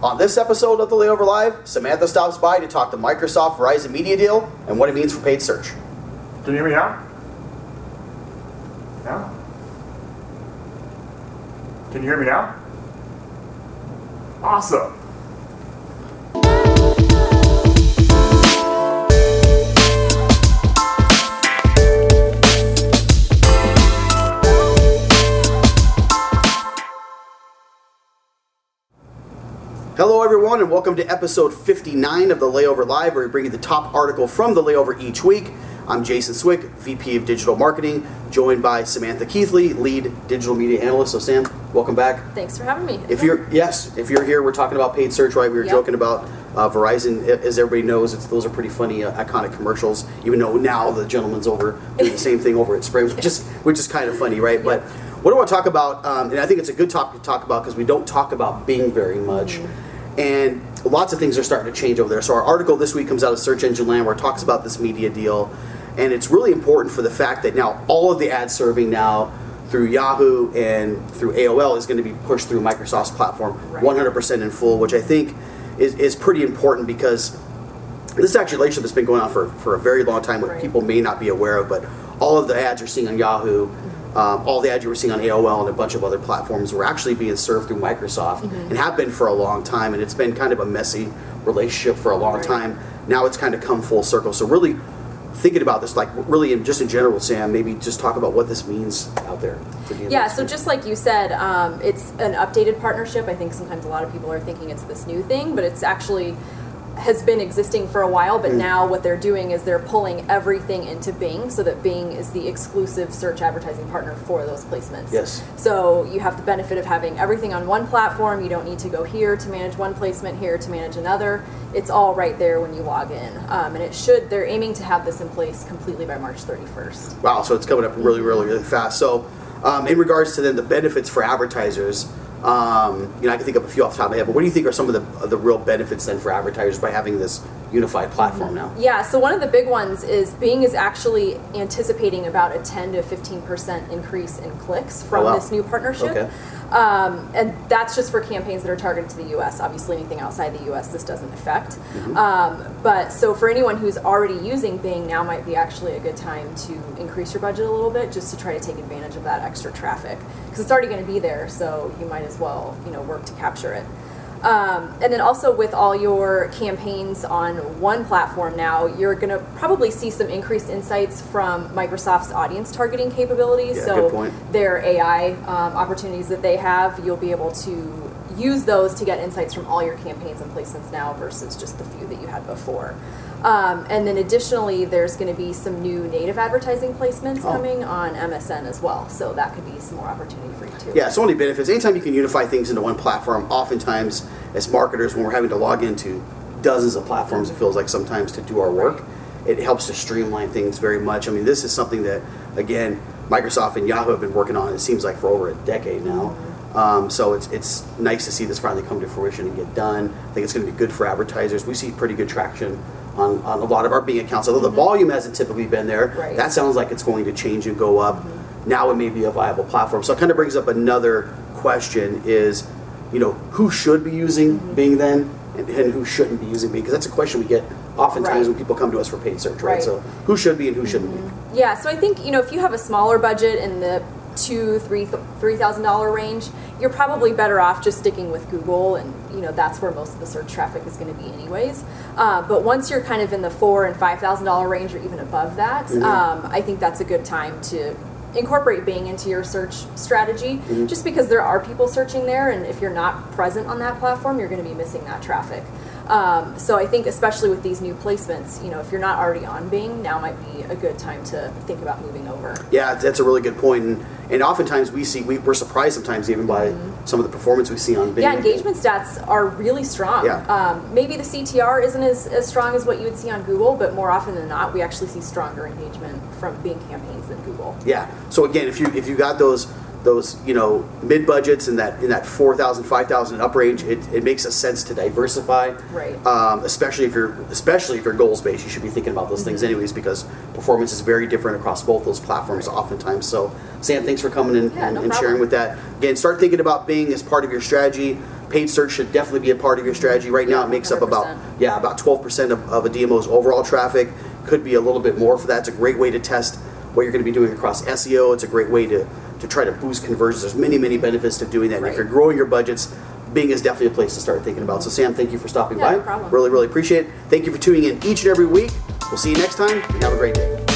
On this episode of the Layover Live, Samantha stops by to talk to Microsoft Verizon Media Deal and what it means for paid search. Can you hear me now? Now? Can you hear me now? Awesome. Hello, everyone, and welcome to episode 59 of the Layover Live, where we bring you the top article from the layover each week. I'm Jason Swick, VP of Digital Marketing, joined by Samantha Keithly, Lead Digital Media Analyst. So, Sam, welcome back. Thanks for having me. If you're yes, if you're here, we're talking about paid search, right? We were Yep. joking about uh, Verizon. As everybody knows, it's, those are pretty funny, uh, iconic commercials. Even though now the gentleman's over doing the same thing over at Sprint, which is which is kind of funny, right? But what do I want to talk about, um, and I think it's a good topic to talk about because we don't talk about Bing very much, and lots of things are starting to change over there. So our article this week comes out of Search Engine Land where it talks about this media deal, and it's really important for the fact that now all of the ad serving now through Yahoo and through AOL is going to be pushed through Microsoft's platform 100% in full, which I think is, is pretty important because this is actually a relationship that's been going on for, for a very long time, what Right. people may not be aware of, but all of the ads you're seeing on Yahoo, mm-hmm. Um, all the ads you were seeing on AOL and a bunch of other platforms were actually being served through Microsoft and have been for a long time, and it's been kind of a messy relationship for a long Right. time. Now it's kind of come full circle. So really thinking about this, like really in, just in general, Sam, maybe just talk about what this means out there. Yeah, so just like you said, um, it's an updated partnership. I think sometimes a lot of people are thinking it's this new thing, but it's actually has been existing for a while. But now what they're doing is they're pulling everything into Bing, so that Bing is the exclusive search advertising partner for those placements. Yes. So you have the benefit of having everything on one platform. You don't need to go here to manage one placement, here to manage another. It's all right there when you log in, um, and it should. They're aiming to have this in place completely by March 31st. Wow, so it's coming up really, really, really fast. So, um, in regards to then the benefits for advertisers, um, you know, I can think of a few off the top of my head. But what do you think are some of the the real benefits then for advertisers by having this unified platform now? Yeah, so one of the big ones is Bing is actually anticipating about a 10 to 15% increase in clicks from Oh, wow. this new partnership. Okay. Um, and that's just for campaigns that are targeted to the US. Obviously, anything outside the US, this doesn't affect. Mm-hmm. Um, but so for anyone who's already using Bing, now might be actually a good time to increase your budget a little bit just to try to take advantage of that extra traffic. Because it's already going to be there, so you might as well, you know, work to capture it. Um, and then also with all your campaigns on one platform now, you're going to probably see some increased insights from Microsoft's audience targeting capabilities. Yeah, so their AI um, opportunities that they have, you'll be able to use those to get insights from all your campaigns and placements now versus just the few that you had before. Um, and then additionally, there's going to be some new native advertising placements Oh. coming on MSN as well. So that could be some more opportunity for you too. Yeah, so many benefits. Anytime you can unify things into one platform, oftentimes as marketers, when we're having to log into dozens of platforms, it feels like sometimes to do our work, it helps to streamline things very much. I mean, this is something that, again, Microsoft and Yahoo have been working on. It seems like for over a decade now. Um, so it's it's nice to see this finally come to fruition and get done. I think it's going to be good for advertisers. We see pretty good traction on, on a lot of our Bing accounts, although the volume hasn't typically been there. Right. That sounds like it's going to change and go up. Now it may be a viable platform. So it kind of brings up another question: is you know who should be using Bing then, and, and who shouldn't be using Bing? Because that's a question we get oftentimes Right. when people come to us for paid search, right? Right. So who should be and who shouldn't be? Yeah, so I think you know if you have a smaller budget in the two, three, three thousand dollar range, you're probably better off just sticking with Google, and you know that's where most of the search traffic is going to be anyways. Uh, but once you're kind of in the four and five thousand dollar range, or even above that, Mm-hmm. um, I think that's a good time to incorporate Bing into your search strategy, Mm-hmm. just because there are people searching there, and if you're not present on that platform, you're going to be missing that traffic. Um, so I think, especially with these new placements, you know, if you're not already on Bing, now might be a good time to think about moving over. Yeah, that's a really good point. And, and oftentimes we see we, we're surprised sometimes even by some of the performance we see on Bing. Yeah, engagement stats are really strong. Yeah. Um, maybe the CTR isn't as, as strong as what you would see on Google, but more often than not, we actually see stronger engagement from Bing campaigns than Google. Yeah. So again, if you if you got those those you know mid budgets in that in that 4,000, 5,000 and up range, it, it makes a sense to diversify. Right. Um, especially if you're especially if you're goals based, you should be thinking about those things Mm-hmm. anyways because performance is very different across both those platforms oftentimes. So Sam, thanks for coming in Yeah, and, no and sharing with that. Again, start thinking about Bing as part of your strategy. paid search should definitely be a part of your strategy. Right now, it makes up about yeah about 12% of, of a DMO's overall traffic. Could be a little bit more for that. It's a great way to test what you're going to be doing across SEO. It's a great way to to try to boost conversions. There's many many benefits to doing that. And if you're growing your budgets, Bing is definitely a place to start thinking about. So Sam, thank you for stopping Yeah, by. no problem. Really really appreciate it. Thank you for tuning in each and every week. We'll see you next time. And have a great day.